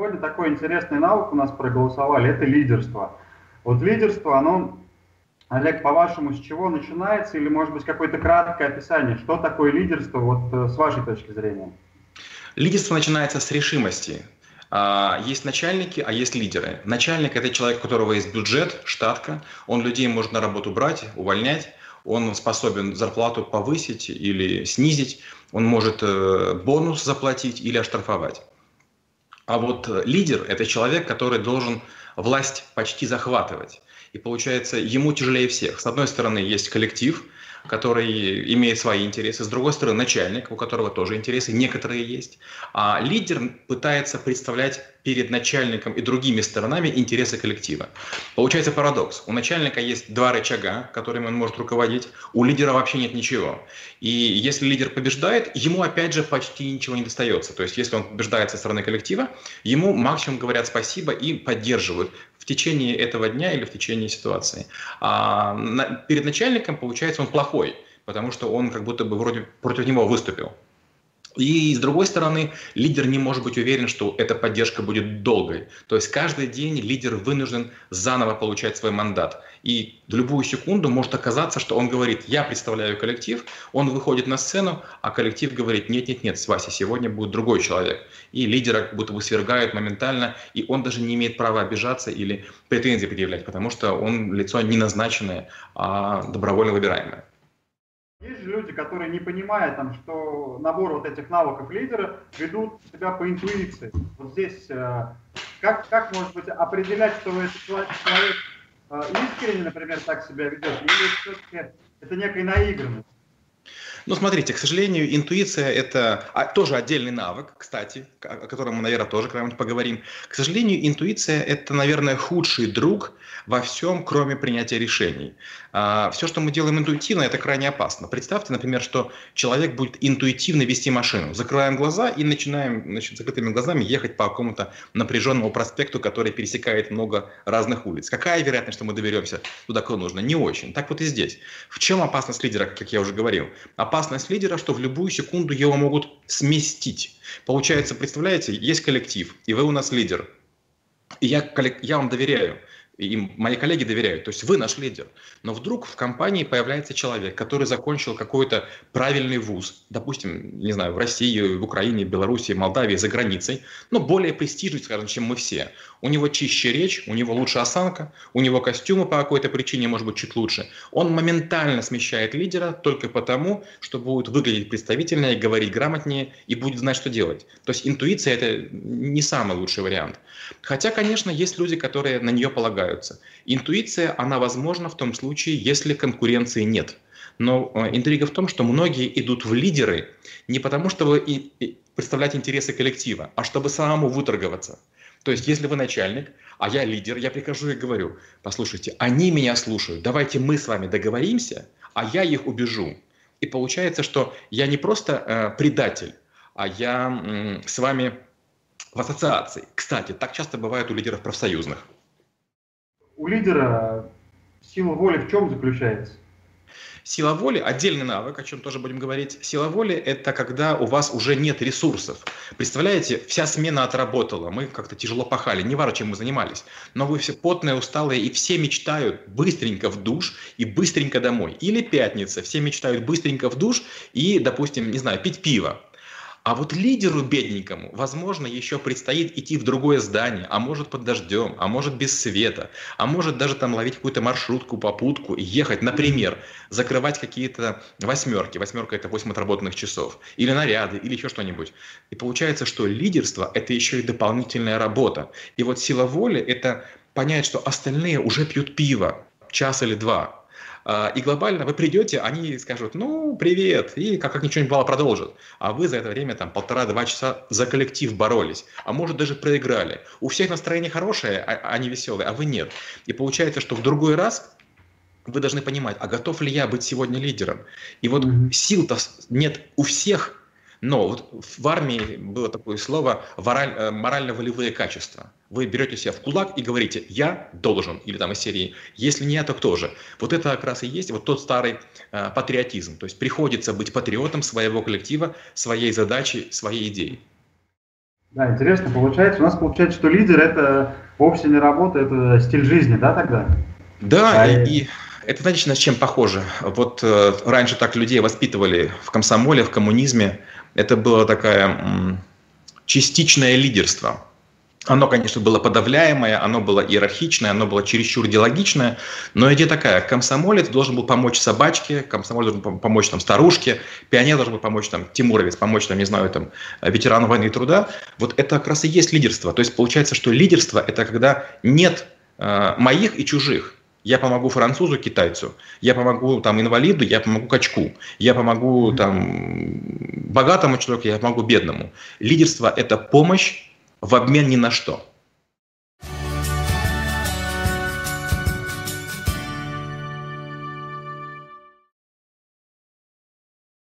сегодня такой интересный навык у нас проголосовали, это лидерство. Вот лидерство, оно, Олег, по-вашему, с чего начинается? Или, может быть, какое-то краткое описание, что такое лидерство, вот э, с вашей точки зрения? Лидерство начинается с решимости. А, есть начальники, а есть лидеры. Начальник – это человек, у которого есть бюджет, штатка, он людей может на работу брать, увольнять, он способен зарплату повысить или снизить, он может э, бонус заплатить или оштрафовать. А вот э, лидер – это человек, который должен власть почти захватывать. И получается, ему тяжелее всех. С одной стороны, есть коллектив – который имеет свои интересы, с другой стороны начальник, у которого тоже интересы, некоторые есть. А лидер пытается представлять перед начальником и другими сторонами интересы коллектива. Получается парадокс. У начальника есть два рычага, которыми он может руководить, у лидера вообще нет ничего. И если лидер побеждает, ему опять же почти ничего не достается. То есть если он побеждает со стороны коллектива, ему максимум говорят спасибо и поддерживают в течение этого дня или в течение ситуации. А перед начальником, получается, он плохой, потому что он как будто бы вроде против него выступил. И с другой стороны, лидер не может быть уверен, что эта поддержка будет долгой. То есть каждый день лидер вынужден заново получать свой мандат. И в любую секунду может оказаться, что он говорит, я представляю коллектив, он выходит на сцену, а коллектив говорит, нет-нет-нет, Вася, сегодня будет другой человек. И лидера будто бы свергают моментально, и он даже не имеет права обижаться или претензии предъявлять, потому что он лицо не назначенное, а добровольно выбираемое. Есть же люди, которые, не понимая, там, что набор вот этих навыков лидера, ведут себя по интуиции. Вот здесь э, как, как, может быть, определять, что этот человек, человек э, искренне, например, так себя ведет, или все-таки это некая наигранность? Ну, смотрите, к сожалению, интуиция – это а, тоже отдельный навык, кстати, о котором мы, наверное, тоже когда-нибудь поговорим. К сожалению, интуиция – это, наверное, худший друг во всем, кроме принятия решений. А, все, что мы делаем интуитивно, это крайне опасно. Представьте, например, что человек будет интуитивно вести машину. Закрываем глаза и начинаем значит, закрытыми глазами ехать по какому-то напряженному проспекту, который пересекает много разных улиц. Какая вероятность, что мы доберемся туда, куда нужно? Не очень. Так вот и здесь. В чем опасность лидера, как я уже говорил? Опасность лидера, что в любую секунду его могут сместить. Получается, представляете, есть коллектив, и вы у нас лидер. И я, я вам доверяю и мои коллеги доверяют. То есть вы наш лидер. Но вдруг в компании появляется человек, который закончил какой-то правильный вуз, допустим, не знаю, в России, в Украине, Беларуси, Молдавии, за границей, но более престижный, скажем, чем мы все. У него чище речь, у него лучше осанка, у него костюмы по какой-то причине, может быть, чуть лучше. Он моментально смещает лидера только потому, что будет выглядеть представительнее, говорить грамотнее и будет знать, что делать. То есть интуиция – это не самый лучший вариант. Хотя, конечно, есть люди, которые на нее полагают развиваются. Интуиция, она возможна в том случае, если конкуренции нет. Но э, интрига в том, что многие идут в лидеры не потому, чтобы представлять интересы коллектива, а чтобы самому выторговаться. То есть, если вы начальник, а я лидер, я прихожу и говорю, послушайте, они меня слушают, давайте мы с вами договоримся, а я их убежу. И получается, что я не просто э, предатель, а я э, с вами в ассоциации. Кстати, так часто бывает у лидеров профсоюзных у лидера сила воли в чем заключается? Сила воли – отдельный навык, о чем тоже будем говорить. Сила воли – это когда у вас уже нет ресурсов. Представляете, вся смена отработала, мы как-то тяжело пахали, не важно, чем мы занимались. Но вы все потные, усталые, и все мечтают быстренько в душ и быстренько домой. Или пятница, все мечтают быстренько в душ и, допустим, не знаю, пить пиво. А вот лидеру бедненькому, возможно, еще предстоит идти в другое здание, а может под дождем, а может без света, а может даже там ловить какую-то маршрутку, попутку и ехать, например, закрывать какие-то восьмерки. Восьмерка – это 8 отработанных часов. Или наряды, или еще что-нибудь. И получается, что лидерство – это еще и дополнительная работа. И вот сила воли – это понять, что остальные уже пьют пиво час или два, и глобально вы придете, они скажут, ну, привет, и как, как ничего не было продолжат. А вы за это время там полтора-два часа за коллектив боролись, а может даже проиграли. У всех настроение хорошее, а, они веселые, а вы нет. И получается, что в другой раз вы должны понимать, а готов ли я быть сегодня лидером? И вот mm-hmm. сил-то нет у всех, но вот в армии было такое слово э, морально-волевые качества. Вы берете себя в кулак и говорите «я должен» или там из серии «если не я, то кто же?». Вот это как раз и есть вот тот старый э, патриотизм. То есть приходится быть патриотом своего коллектива, своей задачи, своей идеи. Да, интересно получается. У нас получается, что лидер это вовсе не работа, это стиль жизни, да, тогда? Да, а и, и это, знаете, на чем похоже? Вот э, раньше так людей воспитывали в комсомоле, в коммунизме. Это было такое частичное лидерство. Оно, конечно, было подавляемое, оно было иерархичное, оно было чересчур идеологичное, но идея такая, комсомолец должен был помочь собачке, комсомолец должен помочь там старушке, пионер должен был помочь там Тимуровец, помочь там, не знаю, там ветерану войны и труда. Вот это как раз и есть лидерство. То есть получается, что лидерство – это когда нет э, моих и чужих. Я помогу французу, китайцу, я помогу там инвалиду, я помогу качку, я помогу там богатому человеку, я помогу бедному. Лидерство – это помощь в обмен ни на что.